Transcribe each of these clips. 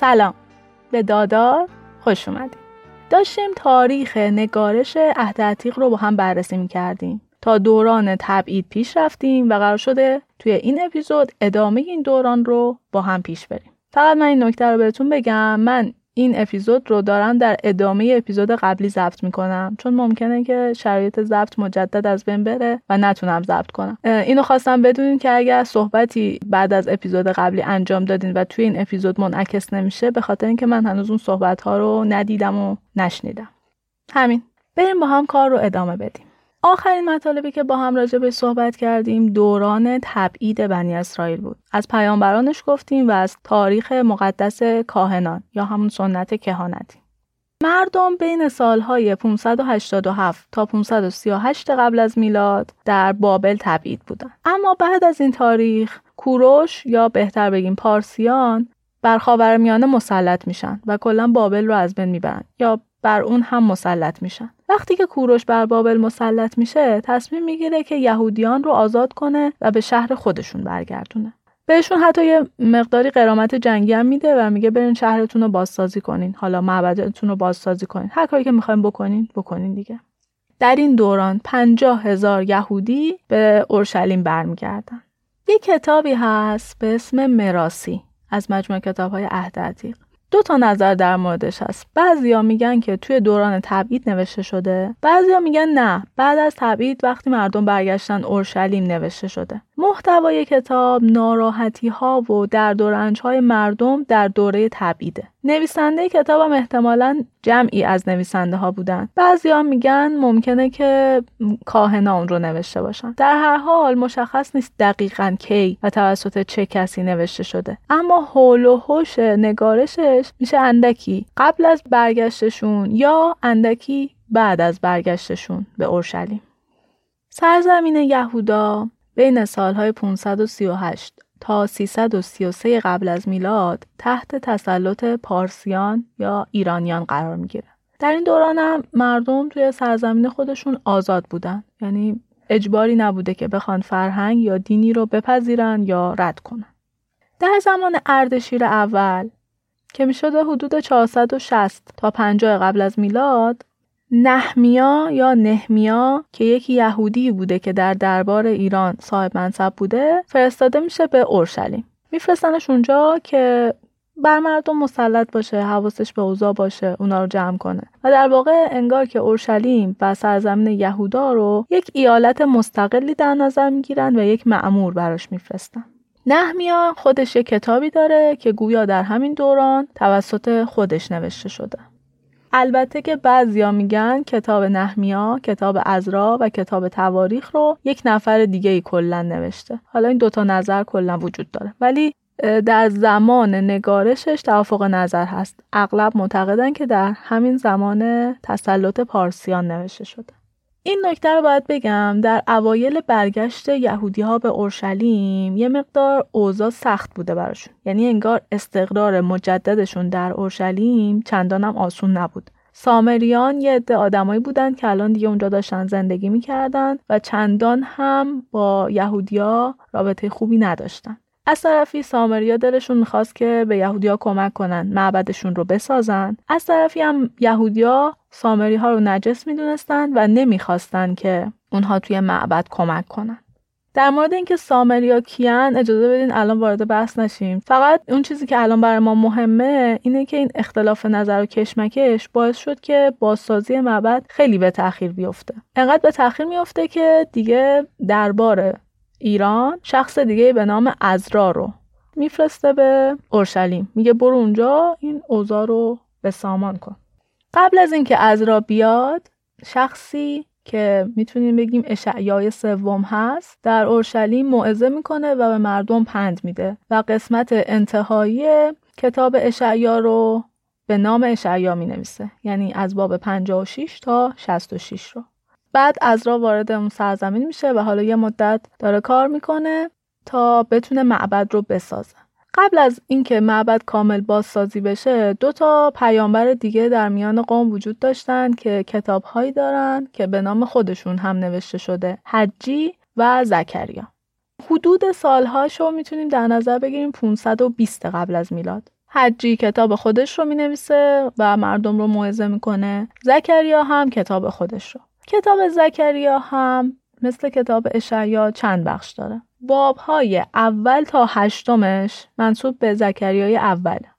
سلام. به دادار خوش اومدیم داشتیم تاریخ نگارش عهد عتیق رو با هم بررسی می کردیم تا دوران تبعید پیش رفتیم و قرار شده توی این اپیزود ادامه این دوران رو با هم پیش بریم. فقط من این نکته رو بهتون بگم. من این اپیزود رو دارم در ادامه اپیزود قبلی ضبط می‌کنم. چون ممکنه که شرایط ضبط مجدد از بین بره و نتونم ضبط کنم. اینو خواستم بدونین که اگر صحبتی بعد از اپیزود قبلی انجام دادین و توی این اپیزود منعکس نمیشه به خاطر اینکه من هنوز اون صحبت ها رو ندیدم و نشنیدم. همین. بریم با هم کار رو ادامه بدیم. آخرین مطالبی که با هم راجع به صحبت کردیم دوران تبعید بنی اسرائیل بود. از پیامبرانش گفتیم و از تاریخ مقدس کاهنان یا همون سنت کهانتی. مردم بین سالهای 587 تا 538 قبل از میلاد در بابل تبعید بودند. اما بعد از این تاریخ کوروش یا بهتر بگیم پارسیان بر خاورمیانه مسلط میشن و کلا بابل رو از بین می‌برن یا بر اون هم مسلط میشن. وقتی که کوروش بر بابل مسلط میشه تصمیم می‌گیره که یهودیان رو آزاد کنه و به شهر خودشون برگردونه. بهشون حتی یه مقداری قرامت جنگی هم میده و میگه برین شهرتون رو بازسازی کنین. حالا معبدتون رو بازسازی کنین. هر کاری که می‌خواین بکنین بکنین دیگه. در این دوران پنجاه هزار یهودی به اورشلیم برمیگردن. یه کتابی هست به اسم مراسی از مجموعه کتاب های دو تا نظر در موردش هست. بعضیا میگن که توی دوران تبعید نوشته شده. بعضیا میگن نه. بعد از تبعید وقتی مردم برگشتن اورشلیم نوشته شده. محتوای کتاب ناراحتی ها و درد و رنج های مردم در دوره تبعیده. نویسنده کتابم احتمالا جمعی از نویسنده ها بودن. بعضی ها میگن ممکنه که کاهنا اون رو نوشته باشن. در هر حال مشخص نیست دقیقا کی و توسط چه کسی نوشته شده. اما حول و حوش نگارشش میشه اندکی. قبل از برگشتشون یا اندکی بعد از برگشتشون به اورشلیم. سرزمین یهودا بین سالهای 538 تا 333 قبل از میلاد تحت تسلط پارسیان یا ایرانیان قرار می‌گیره. در این دوران هم مردم توی سرزمین خودشون آزاد بودن. یعنی اجباری نبوده که بخوان فرهنگ یا دینی رو بپذیرن یا رد کنن. در زمان اردشیر اول که می شده حدود 460 تا 50 قبل از میلاد نحمیا یا نهمیا که یکی یهودی بوده که در دربار ایران صاحب منصب بوده فرستاده میشه به اورشلیم. میفرستنش اونجا که بر مردم مسلط باشه حواسش به اوضاع باشه اونا رو جمع کنه. و در واقع انگار که اورشلیم و سرزمین یهودا رو یک ایالت مستقلی در نظر می‌گیرن و یک معمور براش میفرستن. نحمیا خودش یک کتابی داره که گویا در همین دوران توسط خودش نوشته شده. البته که بعضیا میگن کتاب نحمیا، کتاب ازرا و کتاب تواریخ رو یک نفر دیگه ای کلا نوشته. حالا این دوتا نظر کلا وجود داره. ولی در زمان نگارشش توافق نظر هست. اغلب معتقدن که در همین زمان تسلط پارسیان نوشته شده. این نکته رو باید بگم در اوایل برگشت یهودی ها به اورشلیم یه مقدار اوضاع سخت بوده براشون. یعنی انگار استقرار مجددشون در اورشلیم چندانم آسون نبود. سامریان یه عده آدمایی بودن که الان دیگه اونجا داشتن زندگی می‌کردن و چندان هم با یهودیا رابطه خوبی نداشتن. از طرفی سامریا دلشون می‌خواست که به یهودیا کمک کنن معبدشون رو بسازن. از طرفی هم یهودیا سامری ها رو نجس می‌دونستن و نمی‌خواستن که اونها توی معبد کمک کنن در مورد اینکه سامریا کیان اجازه بدین الان وارد بحث نشیم. فقط اون چیزی که الان برای ما مهمه اینه که این اختلاف نظر و کشمکش باعث شد که بازسازی معبد خیلی به تاخیر بیفته. انقدر به تاخیر میفته که دیگه دربار ایران شخص دیگه به نام ازرا رو میفرسته به اورشلیم. میگه برو اونجا این اوضاع رو به سامان کن. قبل از اینکه ازرا بیاد شخصی که می‌تونیم بگیم اشعیای سوم هست در اورشلیم موعظه می‌کنه و به مردم پند میده و قسمت انتهایی کتاب اشعیا رو به نام اشعیا می نویسه یعنی از باب 56 تا 66 رو. بعد ازرا وارد اون سرزمین میشه و حالا یه مدت داره کار می‌کنه تا بتونه معبد رو بسازه. قبل از اینکه معبد کامل بازسازی بشه دو تا پیامبر دیگه در میان قوم وجود داشتن که کتابهایی دارن که به نام خودشون هم نوشته شده حجی و زکریا. حدود سالهاشو می‌تونیم در نظر بگیریم 520 قبل از میلاد. حجی کتاب خودش رو می نویسه و مردم رو موعظه می‌کنه. زکریا هم کتاب خودش رو. کتاب زکریا هم مثل کتاب اشعیا چند بخش داره. باب های اول تا هشتمش منصوب به زکریای اوله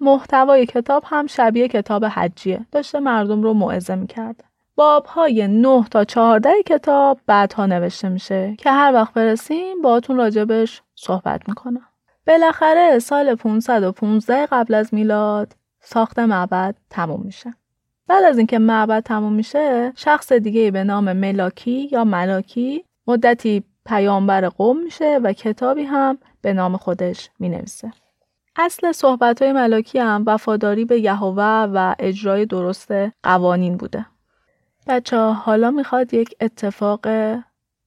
محتوای کتاب هم شبیه کتاب حجیه. داشته مردم رو موعظه می‌کرده باب های 9 تا 14 کتاب بعدها نوشته میشه که هر وقت برسیم باهاتون راجبش صحبت می‌کنم. بالاخره سال 515 قبل از میلاد ساخت معبد تموم میشه. بعد از اینکه معبد تموم میشه شخص دیگه به نام ملاکی یا ملاکی مدتی پیامبر قوم میشه و کتابی هم به نام خودش می‌نویسه. اصل صحبت های ملاکی هم وفاداری به یهوه و اجرای درست قوانین بوده. بچه ها حالا می‌خواد یک اتفاق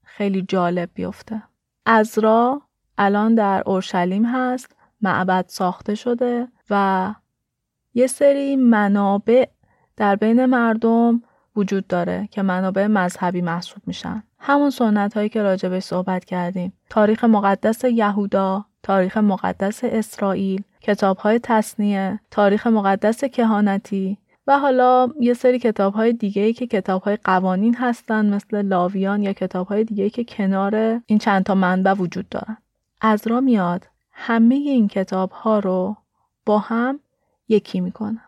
خیلی جالب بیفته. ازرا الان در اورشلیم هست معبد ساخته شده و یه سری منابع در بین مردم وجود داره که منابع مذهبی محسوب میشن. همون سنت هایی که راجبش صحبت کردیم. تاریخ مقدس یهودا تاریخ مقدس اسرائیل کتاب های تصنیه تاریخ مقدس کهانتی و حالا یه سری کتاب های دیگه که کتاب های قوانین هستن مثل لاویان یا کتاب های دیگه که کنار این چند تا منبع وجود دارن. از را میاد همه این کتاب ها رو با هم یکی می‌کنه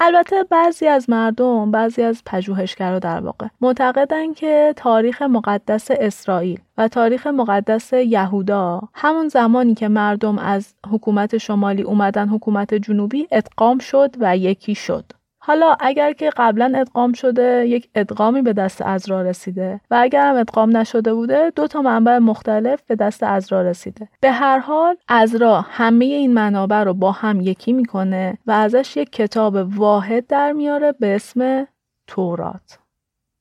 البته بعضی از مردم بعضی از پژوهشگرا در واقع معتقدن که تاریخ مقدس اسرائیل و تاریخ مقدس یهودا همون زمانی که مردم از حکومت شمالی اومدن حکومت جنوبی ادغام شد و یکی شد. حالا اگر که قبلا ادغام شده یک ادغامی به دست ازرا رسیده و اگر هم ادغام نشده بوده دو تا منبع مختلف به دست ازرا رسیده. به هر حال ازرا همه این منابع رو با هم یکی می‌کنه و ازش یک کتاب واحد در میاره به اسم تورات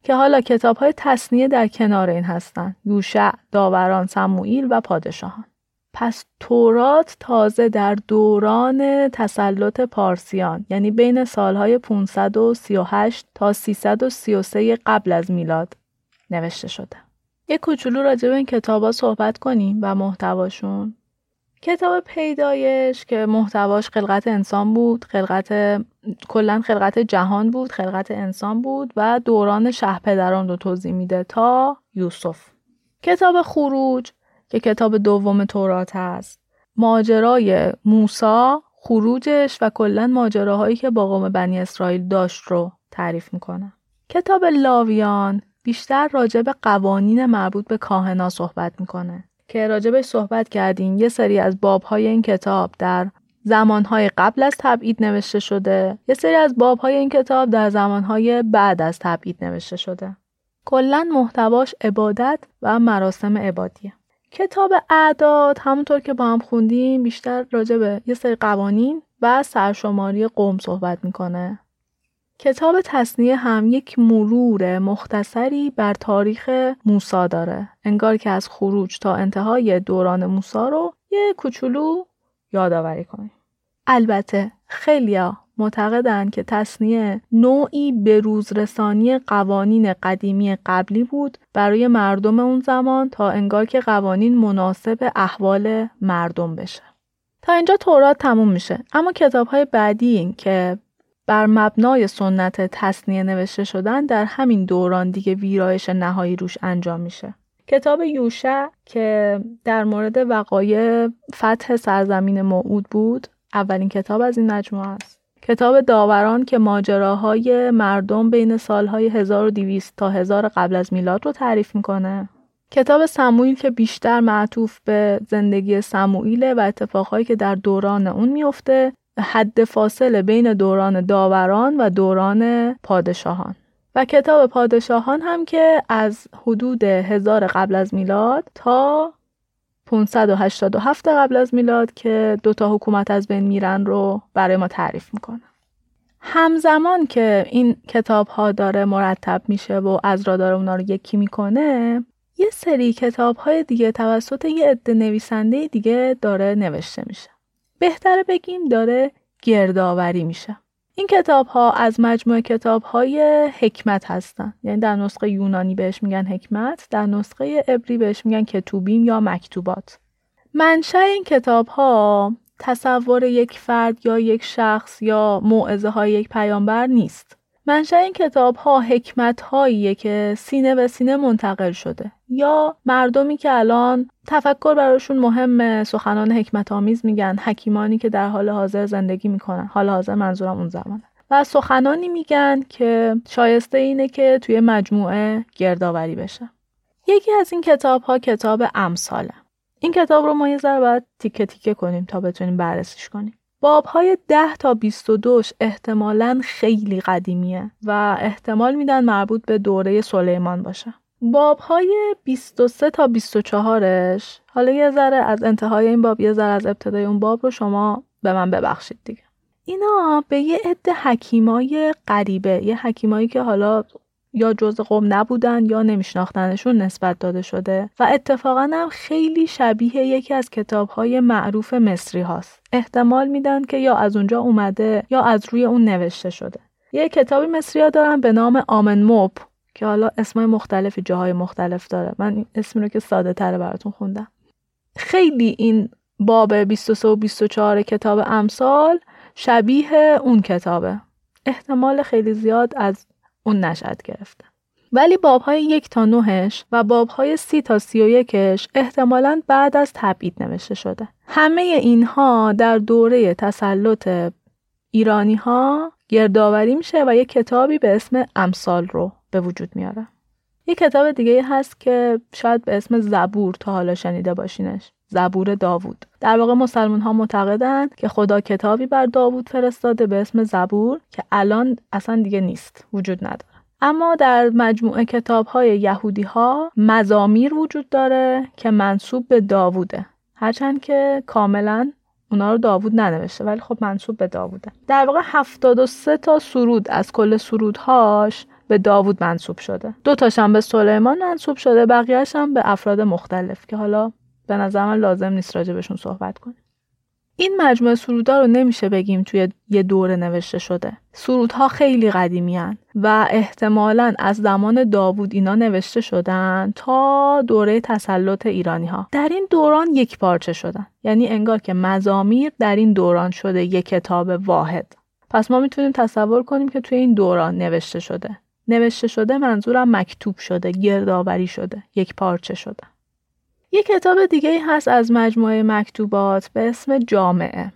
که حالا کتاب های تصنیه در کنار این هستن یوشع، داوران، سموئیل و پادشاهان. پس تورات تازه در دوران تسلط پارسیان یعنی بین سالهای 538 تا 333 قبل از میلاد نوشته شده. یک کوچولو راجع به این کتابا صحبت کنیم و محتواشون. کتاب پیدایش که محتواش خلقت انسان بود، خلقت کلا خلقت جهان بود، خلقت انسان بود و دوران شه پدران رو توضیح میده تا یوسف. کتاب خروج که کتاب دوم تورات هست. ماجرای موسا خروجش و کلا ماجراهایی که با قوم بنی اسرائیل داشت رو تعریف می‌کنه. کتاب لاویان بیشتر راجع به قوانین مربوط به کاهنا صحبت می‌کنه که راجبش صحبت کردیم. یه سری از بابهای این کتاب در زمانهای قبل از تبعید نوشته شده. یه سری از بابهای این کتاب در زمانهای بعد از تبعید نوشته شده. کلا محتواش عبادت و مراسم عبادیه. کتاب اعداد همونطور که با هم خوندیم بیشتر راجع به یه سری قوانین و سرشماری قوم صحبت می‌کنه. کتاب تصنیه هم یک مرور مختصری بر تاریخ موسا داره. انگار که از خروج تا انتهای دوران موسا رو یه کوچولو یادآوری کنیم. البته خیلیا معتقدند که تصنیه نوعی به روزرسانی قوانین قدیمی قبلی بود برای مردم اون زمان تا انگار که قوانین مناسب احوال مردم بشه. تا اینجا تورات تموم میشه اما کتاب های بعدی که بر مبنای سنت تصنیه نوشته شدن در همین دوران دیگه ویرایش نهایی روش انجام میشه. کتاب یوشع که در مورد وقایع فتح سرزمین موعود بود اولین کتاب از این مجموعه است. کتاب داوران که ماجراهای مردم بین سالهای 1200 تا 1000 قبل از میلاد رو تعریف می‌کنه. کتاب سموئیل که بیشتر معطوف به زندگی سموئیل و اتفاقهایی که در دوران اون میفته حد فاصله بین دوران داوران و دوران پادشاهان و کتاب پادشاهان هم که از حدود هزار قبل از میلاد تا 587 قبل از میلاد که دوتا حکومت از بین میرن رو برای ما تعریف می‌کنه. همزمان که این کتاب ها داره مرتب میشه و از را داره اونا رو یکی می‌کنه یه سری کتاب های دیگه توسط یه عده نویسنده دیگه داره نوشته میشه. بهتره بگیم داره گردآوری میشه. این کتاب ها از مجموعه کتاب های حکمت هستن یعنی در نسخه یونانی بهش میگن حکمت در نسخه عبری بهش میگن کتوبیم یا مکتوبات منشأ این کتاب ها تصور یک فرد یا یک شخص یا موعظه های یک پیامبر نیست. منشأ این کتاب ها حکمت هاییه که سینه به سینه منتقل شده. یا مردمی که الان تفکر براشون مهمه سخنان حکمت آمیز میگن حکیمانی که در حال حاضر زندگی می‌کنن. حال حاضر منظورم اون زمانه. و سخنانی میگن که شایسته اینه که توی مجموعه گردآوری بشه. یکی از این کتاب ها کتاب امثاله. این کتاب رو ما یه ذره باید تیکه تیکه کنیم تا بتونیم بررسیش کنیم. باب های 10 تا 22 احتمالا خیلی قدیمیه و احتمال میدن مربوط به دوره سلیمان باشه. باب های 23 تا 24ش حالا یه ذره از انتهای این باب یه ذره از ابتدای اون باب رو شما به من ببخشید دیگه. اینا به یه عده حکیمای غریبه یه حکیمایی که حالا یا جز قوم نبودن یا نمیشناختنشون نسبت داده شده. و اتفاقا هم خیلی شبیه یکی از کتابهای معروف مصری هاست. احتمال میدن که یا از اونجا اومده یا از روی اون نوشته شده. یه کتابی مصری ها دارن به نام آمن موب که حالا اسمای مختلفی جاهای مختلف داره. من اسمی رو که ساده تره براتون خوندم. خیلی این باب 23 و 24 کتاب امثال شبیه اون کتابه. احتمال خیلی زیاد از اون نشد گرفته ولی بابهای یک تا نهش و بابهای سی تا سی و یکش احتمالا بعد از تبعید نوشته شده. همه اینها در دوره تسلط ایرانی ها گردآوری میشه و یک کتابی به اسم امثال رو به وجود میاره. یک کتاب دیگه هست که شاید به اسم زبور تا حالا شنیده باشینش. زبور داوود. در واقع مسلمان ها معتقدند که خدا کتابی بر داوود فرستاده به اسم زبور که الان اصلا دیگه نیست وجود نداره. اما در مجموعه کتاب های یهودی ها مزامیر وجود داره که منصوب به داووده. هرچند که کاملا اونا رو داوود ننوشته ولی خب منصوب به داووده. در واقع 73 تا سرود از کل سرودهاش به داوود منصوب شده. دو تاشم به سلیمان منصوب شده بقیهش هم به افراد مختلف که حالا به نظر من لازم نیست راجع بهشون صحبت کنیم. این مجموعه سرودها رو نمیشه بگیم توی یه دوره نوشته شده. سرودها خیلی قدیمی هن و احتمالا از زمان داوود اینا نوشته شدن تا دوره تسلط ایرانی ها در این دوران یک پارچه شدن. یعنی انگار که مزامیر در این دوران شده یک کتاب واحد. پس ما می‌تونیم تصور کنیم که توی این دوران نوشته شده. نوشته شده منظورم مکتوب شده گردآوری شده یک پارچه شده. یه کتاب دیگه هست از مجموعه مکتوبات به اسم جامعه.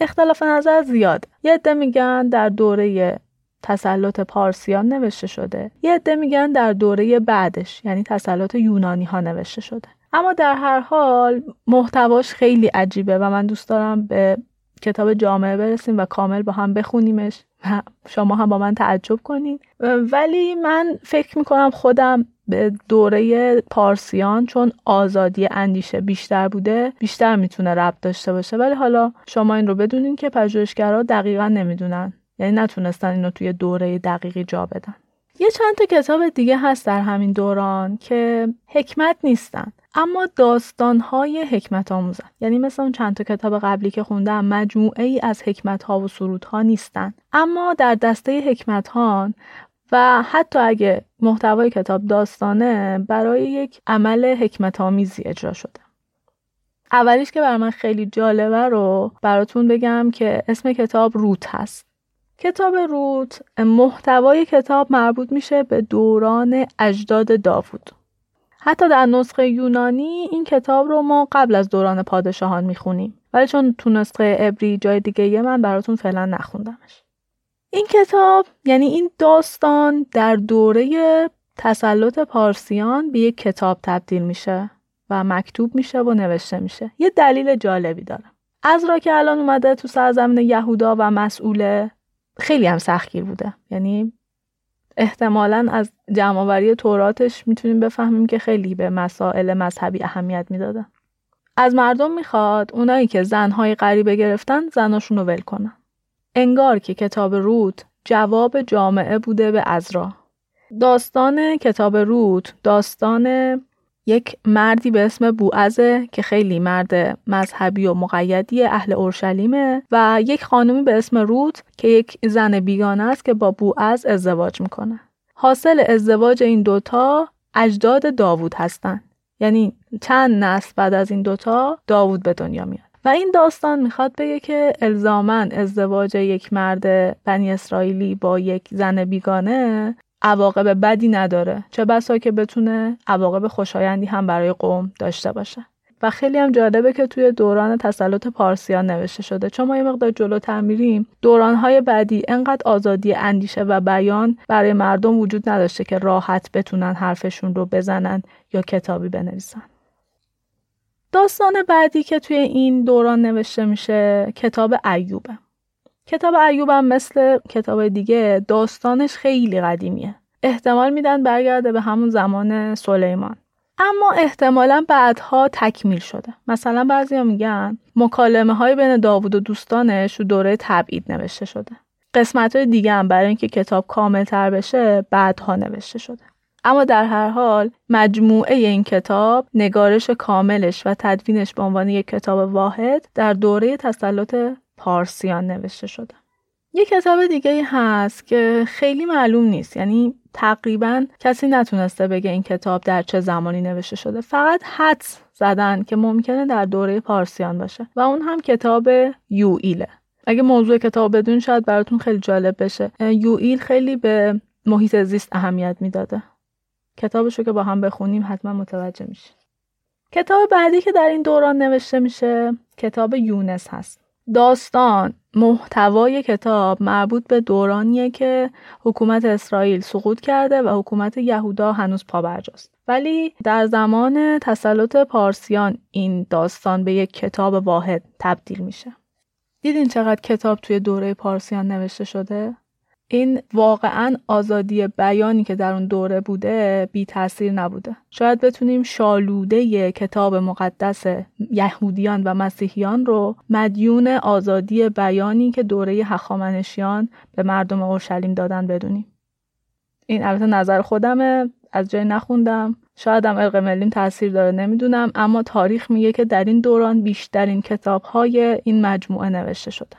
اختلاف نظر زیاد. یه عده میگن در دوره تسلط پارسیان نوشته شده. یه عده میگن در دوره بعدش یعنی تسلط یونانی ها نوشته شده. اما در هر حال محتواش خیلی عجیبه و من دوست دارم به کتاب جامعه برسیم و کامل با هم بخونیمش. و شما هم با من تعجب کنید ولی من فکر می‌کنم خودم به دوره پارسیان چون آزادی اندیشه بیشتر بوده بیشتر می‌تونه ربط داشته باشه. ولی حالا شما این رو بدونین که پژوهشگرا دقیقا نمی‌دونن. یعنی نتونستن اینو توی دوره دقیقی جا بدن. یه چند تا کتاب دیگه هست در همین دوران که حکمت نیستن اما داستانهای حکمت آموزن یعنی مثل اون چند تا کتاب قبلی که خوندم مجموعه ای از حکمت ها و سرودها نیستن. اما در دسته حکمت ها و حتی اگه محتوای کتاب داستانه برای یک عمل حکمت آمیزی اجرا شده. اولیش که بر من خیلی جالبه رو براتون بگم که اسم کتاب روت هست. کتاب روت محتوای کتاب مربوط میشه به دوران اجداد داوود. حتی در نسخه یونانی این کتاب رو ما قبل از دوران پادشاهان می‌خونیم. ولی چون تو نسخه عبری جای دیگه یه من براتون فعلا نخوندمش. این کتاب یعنی این داستان در دوره تسلط پارسیان به یک کتاب تبدیل میشه و مکتوب میشه و نوشته میشه. یه دلیل جالبی داره از را که الان اومده تو سرزمین یهودا و مسئوله خیلی هم سختگیر بوده. یعنی احتمالا از جمعآوری توراتش می‌تونیم بفهمیم که خیلی به مسائل مذهبی اهمیت می‌داده. از مردم می‌خواد اونایی که زنهای غریبه گرفتن زناشون رو ول کنن. انگار که کتاب رود جواب جامعه بوده به ازرا داستان کتاب رود داستان یک مردی به اسم بوعزه که خیلی مرد مذهبی و مقیدی اهل اورشلیمه و یک خانمی به اسم رود که یک زن بیگانه است که با بوعز ازدواج می‌کنه. حاصل ازدواج این دوتا اجداد داوود هستند یعنی چند نسل بعد از این دوتا داوود به دنیا میاد. و این داستان می‌خواد بگه که الزامن ازدواج یک مرد بنی اسرائیلی با یک زن بیگانه عواقب بدی نداره. چه بسا که بتونه عواقب خوشایندی هم برای قوم داشته باشه. و خیلی هم جالبه که توی دوران تسلط پارسیان نوشته شده. چون ما یه مقدار جلوتر میریم دورانهای بعدی انقدر آزادی اندیشه و بیان برای مردم وجود نداشته که راحت بتونن حرفشون رو بزنن یا کتابی بنویسن. داستان بعدی که توی این دوران نوشته میشه کتاب ایوبه. کتاب ایوب هم مثل کتاب دیگه داستانش خیلی قدیمیه. احتمال میدن برگرده به همون زمان سلیمان. اما احتمالا بعدها تکمیل شده. مثلا بعضی میگن مکالمه های بین داوود و دوستانش تو دوره تبعید نوشته شده. قسمت های دیگه هم برای اینکه کتاب کامل تر بشه بعدها نوشته شده. اما در هر حال مجموعه این کتاب نگارش کاملش و تدوینش به عنوان یک کتاب واحد در دوره تسلط پارسیان نوشته شده. یه کتاب دیگه هست که خیلی معلوم نیست. یعنی تقریبا کسی نتونسته بگه این کتاب در چه زمانی نوشته شده. فقط حدس زدن که ممکنه در دوره پارسیان باشه. و اون هم کتاب یوئیله اگه موضوع کتاب بدون شاید براتون خیلی جالب بشه. یوئیل خیلی به محیط زیست اهمیت می‌داده. کتابشو که با هم بخونیم حتما متوجه میشه. کتاب بعدی که در این دوران نوشته میشه کتاب یونس هست. داستان محتوای کتاب مربوط به دورانیه که حکومت اسرائیل سقوط کرده و حکومت یهودا هنوز پابرجاست ولی در زمان تسلط پارسیان این داستان به یک کتاب واحد تبدیل میشه. دیدین چقدر کتاب توی دوره پارسیان نوشته شده؟ این واقعا آزادی بیانی که در اون دوره بوده بی تاثیر نبوده. شاید بتونیم شالوده کتاب مقدس یهودیان و مسیحیان رو مدیون آزادی بیانی که دوره هخامنشیان به مردم اورشلیم دادن بدونیم. این البته نظر خودمه از جای نخوندم. شاید هم ارق ملیم تاثیر داره نمی‌دونم. اما تاریخ میگه که در این دوران بیشترین کتاب های این مجموعه نوشته شده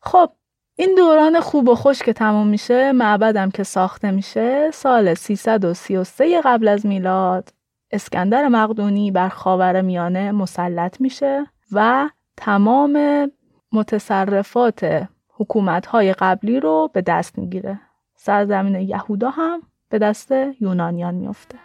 خب این دوران خوب و خوش که تموم میشه معبدم که ساخته میشه سال 333 قبل از میلاد. اسکندر مقدونی بر خاور میانه مسلط میشه و تمام متصرفات حکومت قبلی رو به دست می‌گیره. سرزمین یهودا هم به دست یونانیان میفته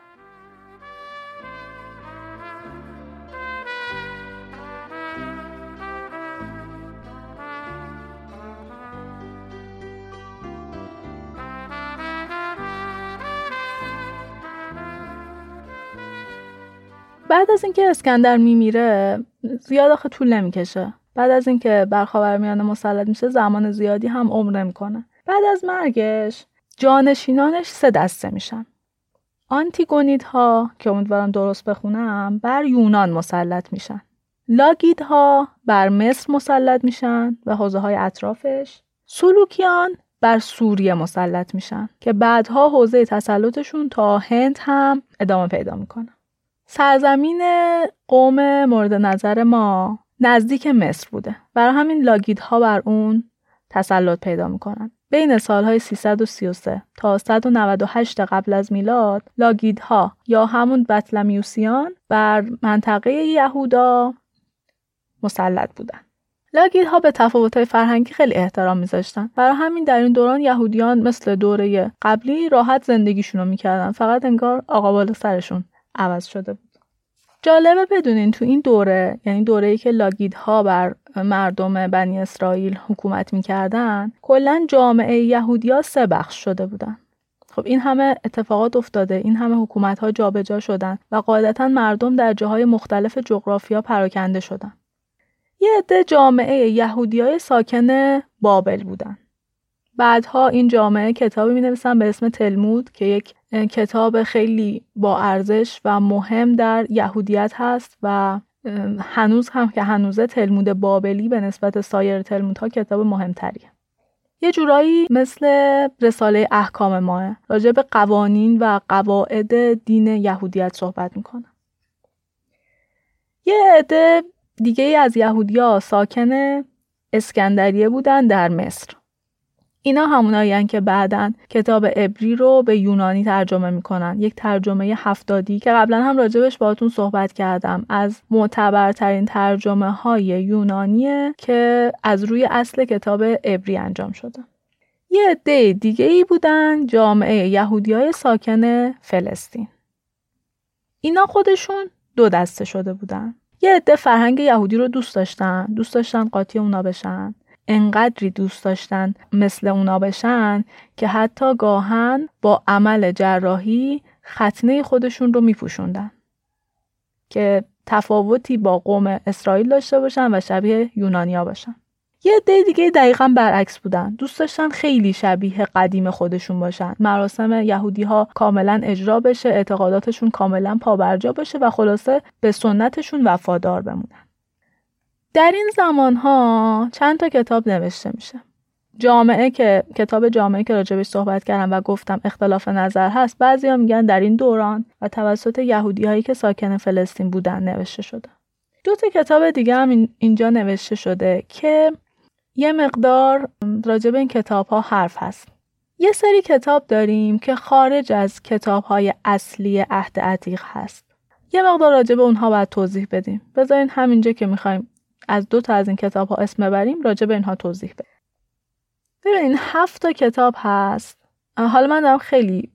بعد از اینکه اسکندر میمیره زیاد آخه طول نمی‌کشه. بعد از اینکه برخاورمیانه مسلط میشه زمان زیادی هم عمر نمی‌کنه بعد از مرگش جانشینانش سه دسته میشن. آنتیگونیت ها که امیدوارم درست بخونم بر یونان مسلط میشن. لاگید ها بر مصر مسلط میشن و حوزه های اطرافش. سلوکیان بر سوریه مسلط میشن که بعدها حوزه تسلطشون تا هند هم ادامه پیدا می‌کنه. سرزمین قوم مورد نظر ما نزدیک مصر بوده. برای همین لاگیدها بر اون تسلط پیدا می‌کنن. بین سالهای 333 تا 198 قبل از میلاد لاگیدها یا همون بطلمیوسیان بر منطقه یهودا مسلط بودن. لاگیدها به تفاوت‌های فرهنگی خیلی احترام میذاشتن. برای همین در این دوران یهودیان مثل دوره قبلی راحت زندگیشون رو می‌کردن. فقط انگار آقا بالا سرشون عوض شده بود. جالبه بدونین تو این دوره یعنی دوره ای که لاگیدها بر مردم بنی اسرائیل حکومت می‌کردن کلا جامعه یهودیا سه بخش شده بودن. خب این همه اتفاقات افتاده این همه حکومت ها جابجا شدن و قاعدتا مردم در جاهای مختلف جغرافیا پراکنده شدن. یه عده جامعه یهودیای ساکن بابل بودن. بعدها این جامعه کتابی می نویسن به اسم تلمود که یک کتاب خیلی با ارزش و مهم در یهودیت هست و هنوز هم که هنوزه تلمود بابلی به نسبت سایر تلمودها کتاب مهمتریه. یه جورایی مثل رساله احکام ماه راجع به قوانین و قواعد دین یهودیت صحبت می‌کنه. یه عده دیگه از یهودیا ساکن اسکندریه بودن در مصر. اینا همونایی که بعدا کتاب ابری رو به یونانی ترجمه می‌کنن. یک ترجمه هفتادی که قبلا هم راجبش باهاتون صحبت کردم. از معتبرترین ترجمه های یونانیه که از روی اصل کتاب ابری انجام شده. یه عده دیگه ای بودن جامعه یهودی های ساکن فلسطین. اینا خودشون دو دسته شده بودن. یه عده فرهنگ یهودی رو دوست داشتن. دوست داشتن قاطی اونا بشن. انقدری دوست داشتن مثل اونا بشن که حتی گاهن با عمل جراحی ختنه خودشون رو میپوشوندن. که تفاوتی با قوم اسرائیل داشته باشن و شبیه یونانیا باشن. یه عده دیگه دقیقا برعکس بودن. دوست داشتن خیلی شبیه قدیم خودشون باشن. مراسم یهودی ها کاملا اجرا بشه اعتقاداتشون کاملا پابرجا باشه و خلاصه به سنتشون وفادار بمونن. در این زمان ها چند تا کتاب نوشته میشه. جامعه که کتاب جامعه که راجبش صحبت کردم و گفتم اختلاف نظر هست بعضیا میگن در این دوران و توسط یهودی هایی که ساکن فلسطین بودن نوشته شده. دو تا کتاب دیگه هم اینجا نوشته شده که یه مقدار راجب این کتاب ها حرف هست. یه سری کتاب داریم که خارج از کتاب های اصلی عهد عتیق هست. یه مقدار راجب اونها باید توضیح بدیم. بذارین همینجا که می‌خوایم از دو تا از این کتاب ها اسم ببریم راجع به اینها توضیح بدیم. ببینین هفت تا کتاب هست. حالا من دارم خیلی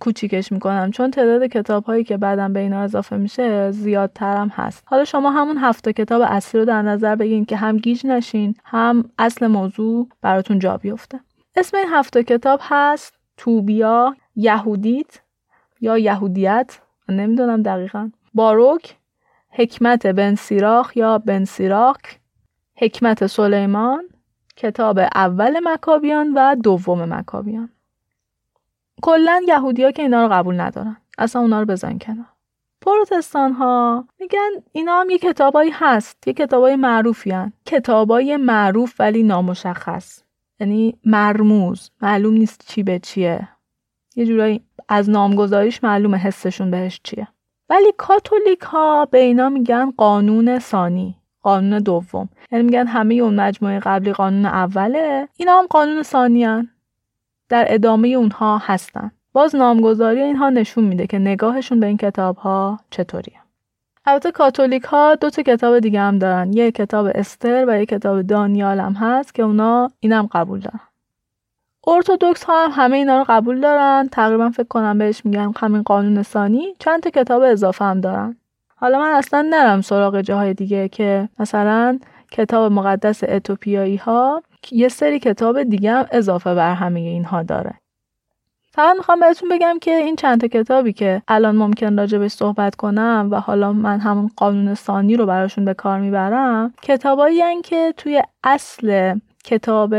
کوچیکش می‌کنم چون تعداد کتاب هایی که بعدم به اینا اضافه میشه زیادترم هست. حالا شما همون هفت کتاب اصلی رو در نظر بگیرین که هم گیج نشین هم اصل موضوع براتون جا بیفته. اسم این هفت کتاب هست توبیا یهودیت یا یهودیت نمی‌دونم دقیقا. باروک حکمت بن سیراخ یا بن سیراک حکمت سلیمان کتاب اول مکابیان و دوم مکابیان. کلا یهودیا که اینا رو قبول ندارن. اصلا اونا رو بزن کنار. پروتستان ها میگن اینا هم یه کتابایی هست. یه کتابای معروفی هن. کتابای معروف ولی نامشخص. یعنی مرموز. معلوم نیست چی به چیه. یه جورایی از نامگذاریش معلومه حسشون بهش چیه. ولی کاتولیک ها به اینا میگن قانون ثانی قانون دوم. یعنی میگن همه اون مجموعه قبلی قانون اوله اینا هم قانون ثانی در ادامه اونها هستن. باز نامگذاری اینها نشون میده که نگاهشون به این کتاب ها چطوریه. البته کاتولیک ها دو تا کتاب دیگه هم دارن. یه کتاب استر و یه کتاب دانیال هم هست که اونا اینم قبول دارن. ارتودکس ها هم همه اینا رو قبول دارن. تقریبا فکر کنم بهش میگن همین قانون ثانی. چند تا کتاب اضافه هم دارن حالا من اصلا نرم سراغ جاهای دیگه که مثلا کتاب مقدس اتوپیایی ها یه سری کتاب دیگه هم اضافه بر همه اینها داره. فقط می‌خوام بهتون بگم که این چند تا کتابی که الان ممکن راجبش صحبت کنم و حالا من همون قانون ثانی رو براشون به کار می‌برم کتابایی که توی اصل کتاب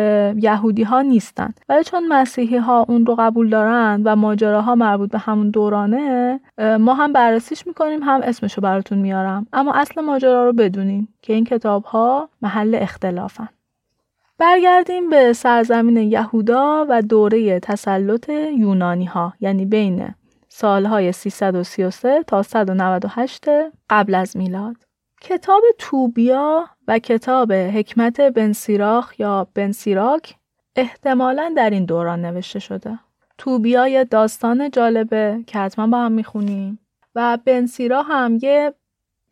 یهودی ها نیستن. ولی چون مسیحی ها اون رو قبول دارن و ماجراها مربوط به همون دورانه ما هم بررسیش می‌کنیم هم اسمشو براتون میارم. اما اصل ماجرا رو بدونیم که این کتاب ها محل اختلافن. برگردیم به سرزمین یهودا و دوره تسلط یونانی ها یعنی بین سالهای 333 تا 198 قبل از میلاد. کتاب توبیا و کتاب حکمت بنسیراخ یا بنسیراک احتمالا در این دوران نوشته شده. توبیا یه داستان جالبه که حتما با هم می‌خونیم و بنسیرا هم یه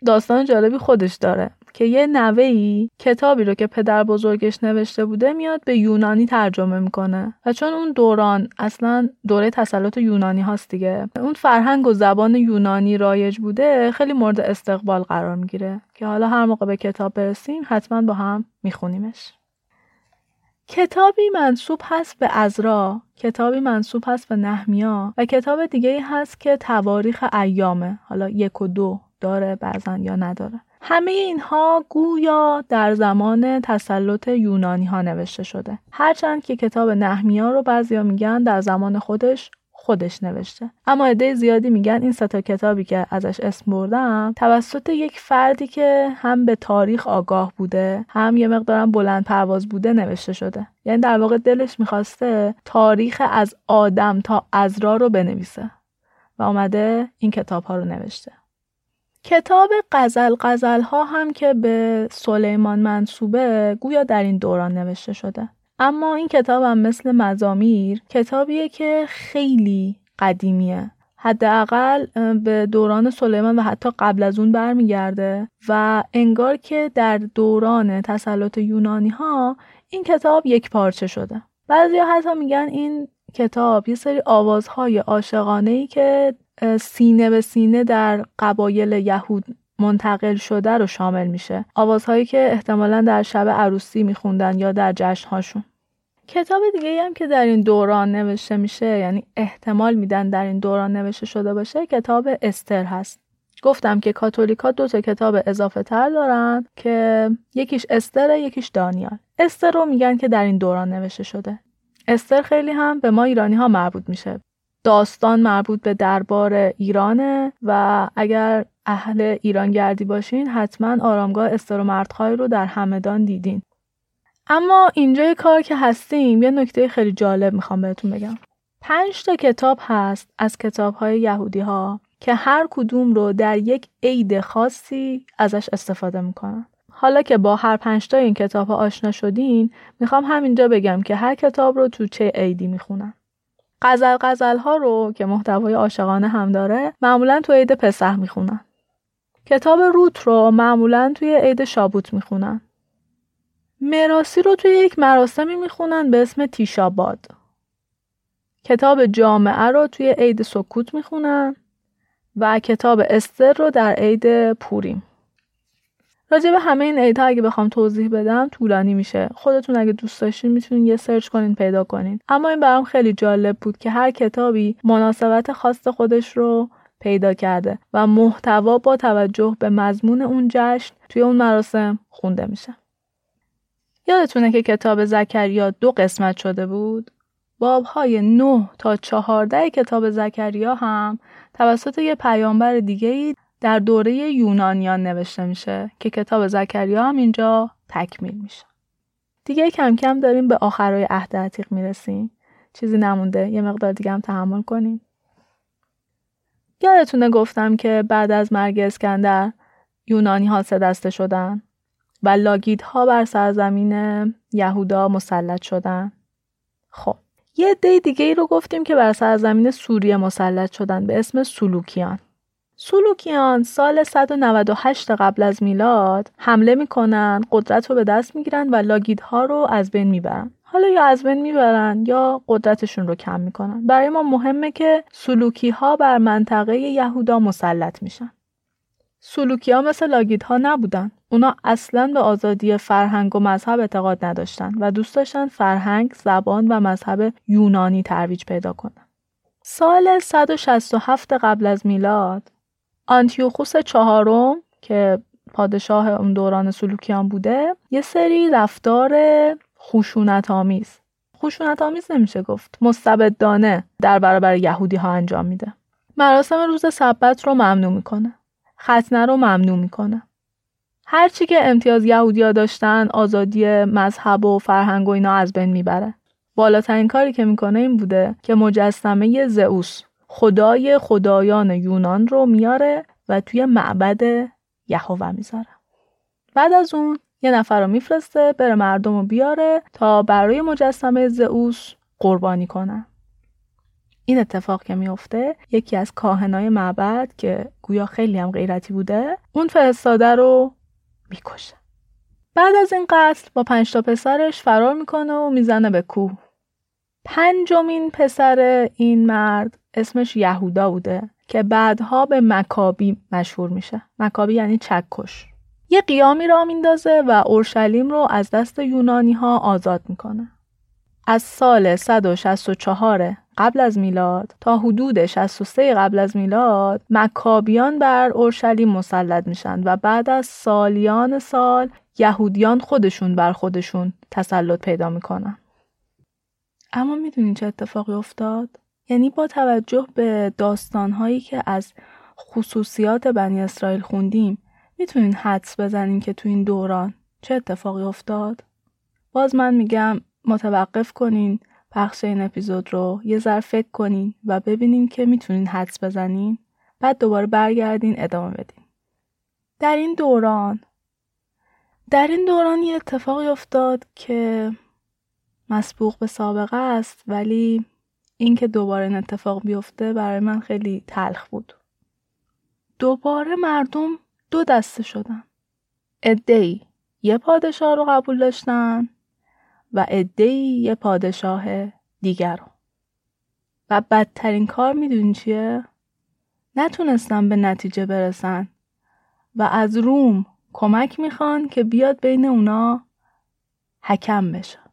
داستان جالبی خودش داره که یه نوهی کتابی رو که پدر بزرگش نوشته بوده میاد به یونانی ترجمه می‌کنه. و چون اون دوران اصلا دوره تسلط یونانی هاست دیگه اون فرهنگ و زبان یونانی رایج بوده خیلی مورد استقبال قرار می‌گیره. که حالا هر موقع به کتاب برسیم حتما با هم میخونیمش. کتابی منصوب هست به ازرا کتابی منصوب هست به نحمیا و کتاب دیگه هست که تواریخ ایامه. حالا یک و دو داره بعضا یا نداره. همه اینها گویا در زمان تسلط یونانی ها نوشته شده. هرچند که کتاب نحمیا رو بعضیا میگن در زمان خودش خودش نوشته. اما عده زیادی میگن این ستا کتابی که ازش اسم بردم توسط یک فردی که هم به تاریخ آگاه بوده هم یه مقدارم بلند پرواز بوده نوشته شده. یعنی در واقع دلش می‌خواسته تاریخ از آدم تا ازرا رو بنویسه و آمده این کتاب ها رو نوشته. کتاب قزل قزل ها هم که به سلیمان منصوبه گویا در این دوران نوشته شده. اما این کتاب هم مثل مزامیر کتابیه که خیلی قدیمیه. حداقل به دوران سلیمان و حتی قبل از اون برمیگرده و انگار که در دوران تسلط یونانی ها این کتاب یک پارچه شده. بعضی حتی میگن این کتاب یه سری آوازهای عاشقانه ای که سینه به سینه در قبایل یهود منتقل شده رو شامل میشه. آوازهایی که احتمالا در شب عروسی میخوندن یا در جشنهاشون. کتاب دیگه هم که در این دوران نوشته میشه یعنی احتمال میدن در این دوران نوشته شده باشه کتاب استر هست. گفتم که کاتولیکا دو تا کتاب اضافه تر دارن که یکیش استر یکیش دانیال. استر رو میگن که در این دوران نوشته شده. استر خیلی هم به ما ایرانی ها مربوط میشه. داستان مربوط به دربار ایرانه و اگر اهل ایران گردی باشین حتما آرامگاه استر مردخای رو در همدان دیدین. اما اینجای کار که هستیم یه نکته خیلی جالب می‌خوام بهتون بگم. پنج تا کتاب هست از کتاب های یهودی ها که هر کدوم رو در یک عید خاصی ازش استفاده می‌کنن. حالا که با هر پنج تا این کتاب ها آشنا شدین می‌خوام همینجا بگم که هر کتاب رو تو چه عیدی می‌خونن. غزل غزل ها رو که محتوای عاشقانه هم داره معمولا تو عید پسح می‌خونن. کتاب روت رو معمولا توی عید شابوت می‌خونن. مراسی رو توی یک مراسمی می‌خونن به اسم تیشاباد کتاب جامعه رو توی عید سکوت می‌خونن و کتاب استر رو در عید پوریم. راجع به همه این عیدها اگه بخوام توضیح بدم طولانی میشه. خودتون اگه دوست داشتین می‌تونین یه سرچ کنین پیدا کنین. اما این برام خیلی جالب بود که هر کتابی مناسبت خاص خودش رو پیدا کرده و محتوا با توجه به مضمون اون جشن توی اون مراسم خونده میشه. یادتونه که کتاب زکریا دو قسمت شده بود؟ بابهای 9 تا 14 کتاب زکریا هم توسط یه پیامبر دیگه در دوره یونانیان نوشته میشه که کتاب زکریا هم اینجا تکمیل میشه. دیگه کم کم داریم به آخرای عهد عتیق می‌رسیم. چیزی نمونده یه مقدار دیگه هم تحمل کنیم. یادتونه گفتم که بعد از مرگ اسکندر یونانی ها سه دسته شدن و لاگیدها بر سرزمین یهودا مسلط شدن. خب یه دی دیگه ای رو گفتیم که بر سرزمین سوریه مسلط شدن به اسم سلوکیان. سلوکیان سال 198 قبل از میلاد حمله می‌کنن قدرت رو به دست می‌گیرن و لاگیدها رو از بین می‌برن. حالا یا از بین می‌برن یا قدرتشون رو کم می‌کنن. برای ما مهمه که سلوکی ها بر منطقه یهودا مسلط میشن. سلوکی ها مثل لاگید ها نبودن. اونا اصلا به آزادی فرهنگ و مذهب اعتقاد نداشتن و دوست داشتن فرهنگ، زبان و مذهب یونانی ترویج پیدا کنن. سال 167 قبل از میلاد آنتیوخوس چهارم که پادشاه اون دوران سلوکیان بوده یه سری رفتار خشونت آمیز خشونت آمیز نمیشه گفت مستبدانه در برابر یهودی ها انجام میده. مراسم روز سبت رو ممنوع می‌کنه. ختنه رو ممنوع می‌کنه. هرچی که امتیاز یهودیا داشتن آزادی مذهب و فرهنگ و اینا از بین می‌بره. بالاترین کاری که می‌کنه این بوده که مجسمه زئوس خدای خدایان یونان رو میاره و توی معبد یهوه می‌ذاره. بعد از اون یه نفر رو میفرسته بره مردم رو بیاره تا برای مجسمه زئوس قربانی کنن این اتفاق که میفته یکی از کاهنای معبد که گویا خیلی هم غیرتی بوده اون فرستاده رو می‌کشه. بعد از این قتل با پنج تا پسرش فرار می‌کنه و می‌زنه به کوه. پنجمین پسر این مرد اسمش یهودا بوده که بعدها به مکابی مشهور میشه. مکابی یعنی چکش. یه قیامی را میندازه و اورشلیم رو از دست یونانی ها آزاد می‌کنه. از سال 164 قبل از میلاد تا حدود 63 قبل از میلاد مکابیان بر اورشلیم مسلط میشن و بعد از سالیان سال یهودیان خودشون بر خودشون تسلط پیدا می‌کنن. اما می‌دونین چه اتفاقی افتاد؟ یعنی با توجه به داستانهایی که از خصوصیات بنی اسرائیل خوندیم می‌تونین حدس بزنین که تو این دوران چه اتفاقی افتاد؟ باز من میگم متوقف کنین پخش این اپیزود رو یه ذره فکر کنین و ببینین که می‌تونین حدس بزنین بعد دوباره برگردین ادامه بدین در این دوران در این دوران یه اتفاقی افتاد که مسبوق به سابقه است ولی اینکه دوباره این اتفاق بیفته برای من خیلی تلخ بود دوباره مردم دو دسته شدن ادهی یه پادشاه رو قبول داشتن و ادهی یه پادشاه دیگر رو و بدترین کار می‌دونی چیه؟ نتونستن به نتیجه برسن و از روم کمک می‌خوان که بیاد بین اونا حکم بشه.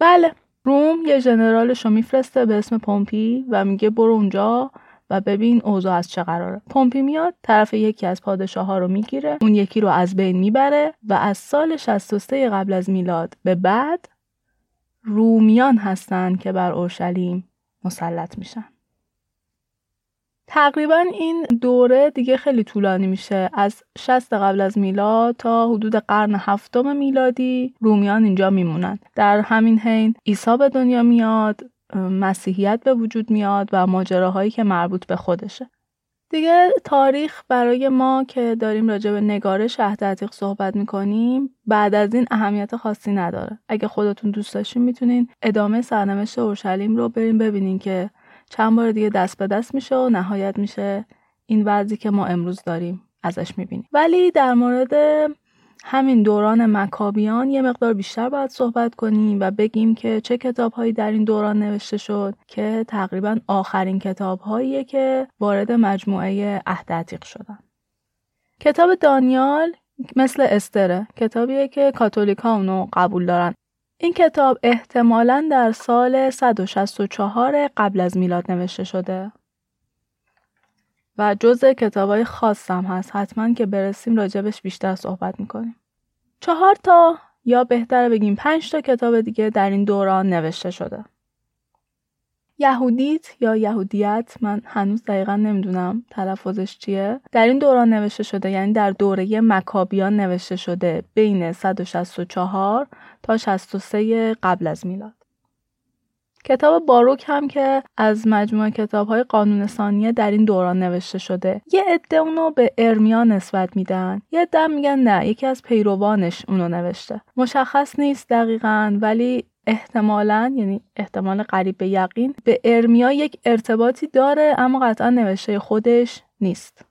بله. روم یه جنرالش رو میفرسته به اسم پومپی و میگه برو اونجا و ببین اوضاع از چه قراره. پومپی میاد طرف یکی از پادشاه ها رو می‌گیره اون یکی رو از بین می‌بره و از سال 63 قبل از میلاد به بعد رومیان هستن که بر اورشلیم مسلط میشن. تقریبا این دوره دیگه خیلی طولانی میشه. از 60 قبل از میلاد تا حدود قرن هفتم میلادی رومیان اینجا میمونن. در همین حین عیسی به دنیا میاد مسیحیت به وجود میاد و ماجراهایی که مربوط به خودشه. دیگه تاریخ برای ما که داریم راجع به نگارش عهد عتیق صحبت می‌کنیم بعد از این اهمیت خاصی نداره. اگه خودتون دوست داشتین می‌تونین ادامه سرنوشت اورشلیم رو بریم ببینین که چند بار دیگه دست به دست میشه و نهایت میشه این وضعی که ما امروز داریم ازش می‌بینیم ولی در مورد همین دوران مکابیان یه مقدار بیشتر باید صحبت کنیم و بگیم که چه کتاب هایی در این دوران نوشته شد که تقریبا آخرین کتاب هاییه که وارد مجموعه عهد عتیق شدن. کتاب دانیال مثل استره کتابیه که کاتولیک ها اونو قبول دارن. این کتاب احتمالا در سال 164 قبل از میلاد نوشته شده. و جزء کتابای خاصم هست. حتما که برسیم راجبش بیشتر صحبت می‌کنیم. چهار تا یا بهتره بگیم پنج تا کتاب دیگه در این دوران نوشته شده. یهودیت یا یهودیت من هنوز دقیقا نمی‌دونم تلفظش چیه. در این دوران نوشته شده یعنی در دوره مکابیان نوشته شده بین 164 تا 63 قبل از میلاد. کتاب باروک هم که از مجموعه کتاب های قانون ثانیه در این دوران نوشته شده. یه عده اونو به ارمیا نسبت میدن. یه عده میگن نه یکی از پیروانش اونو نوشته. مشخص نیست دقیقا ولی احتمالا یعنی احتمال قریب به یقین به ارمیا یک ارتباطی داره اما قطعا نوشته خودش نیست.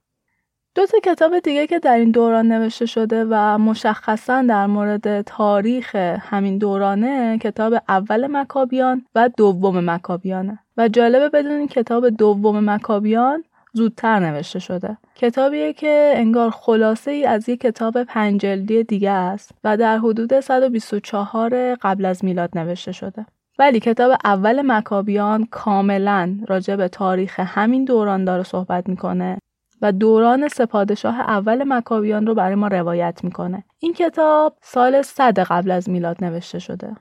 دو تا کتاب دیگه که در این دوران نوشته شده و مشخصا در مورد تاریخ همین دورانه کتاب اول مکابیان و دوم مکابیانه. و جالبه بدونین کتاب دوم مکابیان زودتر نوشته شده. کتابیه که انگار خلاصه ای از یک کتاب پنجلدی دیگه است و در حدود 124 قبل از میلاد نوشته شده. ولی کتاب اول مکابیان کاملا راجع به تاریخ همین دوران داره صحبت می‌کنه. و دوران سپادشاه اول مکاویان رو برای ما روایت می‌کنه. این کتاب سال صد قبل از میلاد نوشته شده.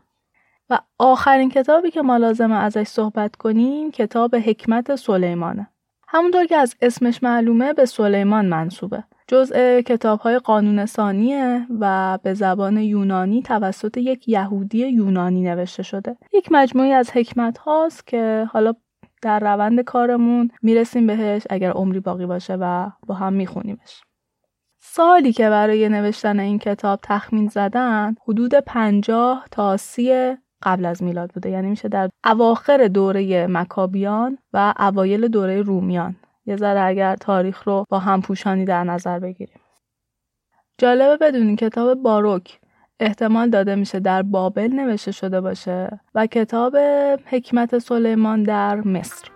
و آخرین کتابی که ما لازمه ازش صحبت کنیم کتاب حکمت سلیمانه. همونطور که از اسمش معلومه به سلیمان منصوبه. جزء کتاب های قانون ثانیه و به زبان یونانی توسط یک یهودی یونانی نوشته شده. یک مجموعی از حکمت هاست که حالا در روند کارمون می‌رسیم بهش اگر عمری باقی باشه و با هم میخونیمش. سالی که برای نوشتن این کتاب تخمین زدن حدود پنجاه تا سی قبل از میلاد بوده. یعنی میشه در اواخر دوره مکابیان و اوایل دوره رومیان. یه ذره اگر تاریخ رو با هم پوشانی در نظر بگیریم. جالبه بدونین کتاب باروک. احتمال داده میشه در بابل نوشته شده باشه و کتاب حکمت سلیمان در مصر.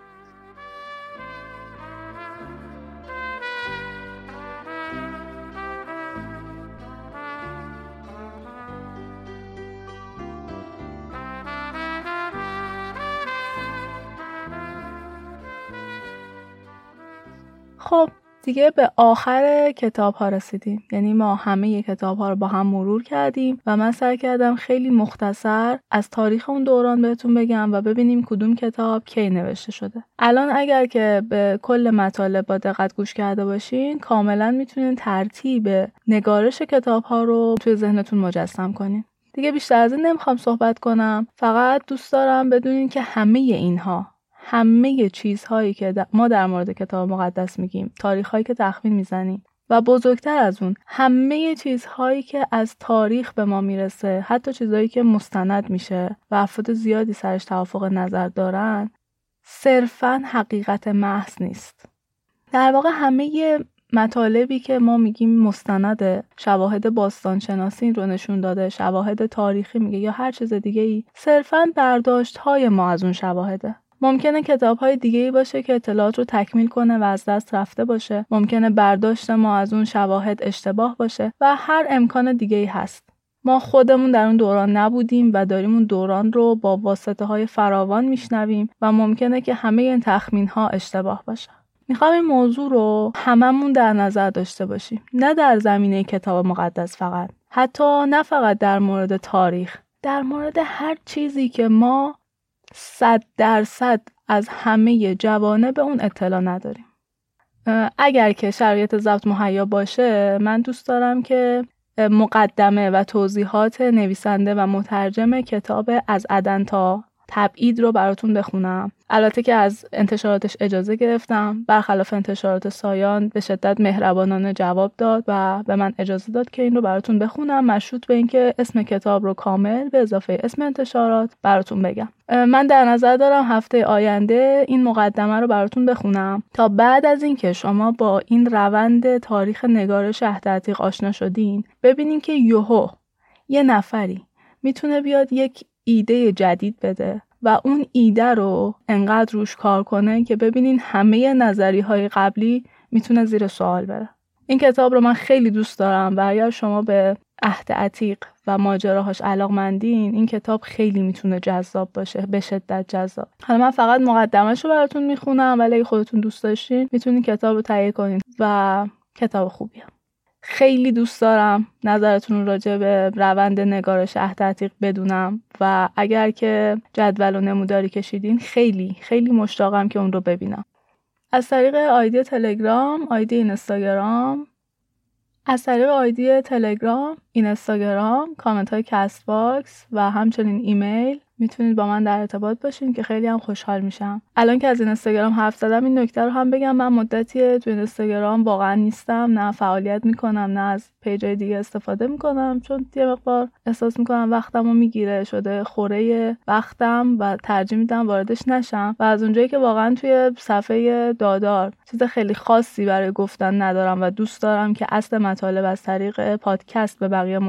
خب دیگه به آخر کتاب ها رسیدیم. یعنی ما همه کتاب ها رو با هم مرور کردیم و من سعی کردم خیلی مختصر از تاریخ اون دوران بهتون بگم و ببینیم کدوم کتاب کی نوشته شده. الان اگر که به کل مطالب با دقت گوش کرده باشین کاملا می‌تونین ترتیب نگارش کتاب ها رو توی ذهنتون مجسم کنین. دیگه بیشتر از این نمی‌خوام صحبت کنم. فقط دوست دارم بدونین که همه اینها همه چیزهایی که ما در مورد کتاب مقدس میگیم تاریخهایی که تخمین می‌زنیم. و بزرگتر از اون همه چیزهایی که از تاریخ به ما می‌رسه حتی چیزهایی که مستند میشه و افراد زیادی سرش توافق نظر دارن صرفا حقیقت محض نیست. در واقع همه مطالبی که ما میگیم مستند شواهد باستانشناسی رو نشون داده شواهد تاریخی میگه یا هر چیز دیگه ای صرفا برداشت های ما از اون شواهده. ممکنه کتاب های دیگه ای باشه که اطلاعات رو تکمیل کنه و از دست رفته باشه. ممکنه برداشت ما از اون شواهد اشتباه باشه و هر امکان دیگه ای هست. ما خودمون در اون دوران نبودیم و داریم اون دوران رو با واسطه های فراوان میشنویم و ممکنه که همه این تخمین ها اشتباه باشه. می‌خوام این موضوع رو هممون در نظر داشته باشیم. نه در زمینه کتاب مقدس فقط. حتی نه فقط در مورد تاریخ. در مورد هر چیزی که ما صد درصد از همه جوانه به اون اطلاع نداریم. اگر که شرایط ضبط مهیا باشه من دوست دارم که مقدمه و توضیحات نویسنده و مترجم کتاب از عدن تا تبعید رو براتون بخونم. البته که از انتشاراتش اجازه گرفتم. برخلاف انتشارات سایان به شدت مهربانانه جواب داد و به من اجازه داد که این رو براتون بخونم. مشروط به اینکه اسم کتاب رو کامل به اضافه اسم انتشارات براتون بگم. من در نظر دارم هفته آینده این مقدمه رو براتون بخونم. تا بعد از اینکه شما با این روند تاریخ نگارش اهدتیق آشنا شدین ببینین که یوهو یه نفری می‌تونه بیاد یک ایده جدید بده و اون ایده رو انقدر روش کار کنه که ببینین همه نظری های قبلی می‌تونه زیر سوال بره. این کتاب رو من خیلی دوست دارم و اگر شما به عهد عتیق و ماجراهاش علاقمندین این کتاب خیلی می‌تونه جذاب باشه به شدت جذاب. حالا من فقط مقدمش رو براتون می‌خونم ولی اگه خودتون دوست داشتین می‌تونین کتاب رو تهیه کنین و کتاب خوبیه. خیلی دوست دارم نظرتون راجع به روند نگارش عهد بدونم و اگر که جدول و نموداری کشیدین خیلی خیلی مشتاقم که اون رو ببینم. از طریق آیدی تلگرام آیدی اینستاگرام از طریق آیدی تلگرام اینستاگرام کامنت های Castbox و همچنین ایمیل می‌تونید با من در ارتباط باشین که خیلی هم خوشحال میشم. الان که از این اینستاگرام حرف زدم این نکته رو هم بگم. من مدتی تو اینستاگرام واقعا نیستم. نه فعالیت می‌کنم نه از page دیگه استفاده می‌کنم. چون یه مقدار احساس می‌کنم وقتم رو می‌گیره. شده خوره وقتم و ترجیح میدم واردش نشم. و از اونجایی که واقعا توی صفحه دادار چیز خیلی خاصی برای گفتن ندارم و دوست دارم که اصل مطالب از طریق پادکست به بقیه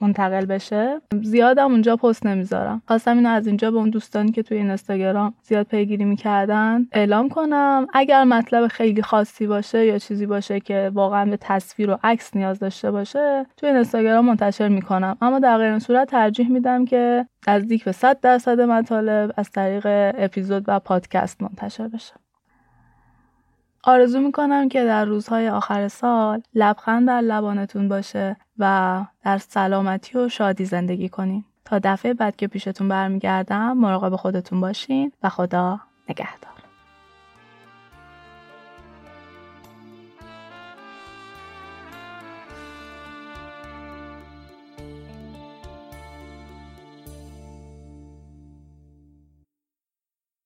منتقل بشه زیادم اونجا پست نمی‌ذارم. خواستم اینو از اینجا به اون دوستانی که توی اینستاگرام زیاد پیگیری می‌کردن اعلام کنم. اگر مطلب خیلی خاصی باشه یا چیزی باشه که واقعا به تصویر و عکس نیاز داشته باشه توی اینستاگرام منتشر می‌کنم. اما در غیر صورت ترجیح میدم که نزدیک به 100 درصد مطالب از طریق اپیزود و پادکست منتشر بشه. آرزو می‌کنم که در روزهای آخر سال لبخند در لبانتون باشه و در سلامتی و شادی زندگی کنین. تا دفعه بعد که پیشتون برمیگردم مراقب خودتون باشین و خدا نگهدار.